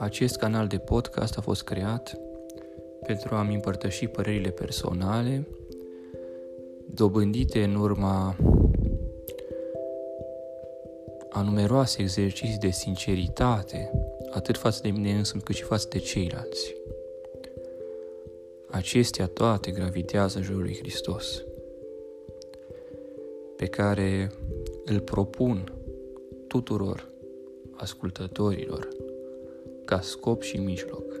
Acest canal de podcast a fost creat pentru a-mi împărtăși părerile personale dobândite în urma a numeroase exerciții de sinceritate, atât față de mine însumi cât și față de ceilalți. Acestea toate gravitează în jurul lui Hristos, pe care îl propun tuturor ascultătorilor ca scop și mijloc.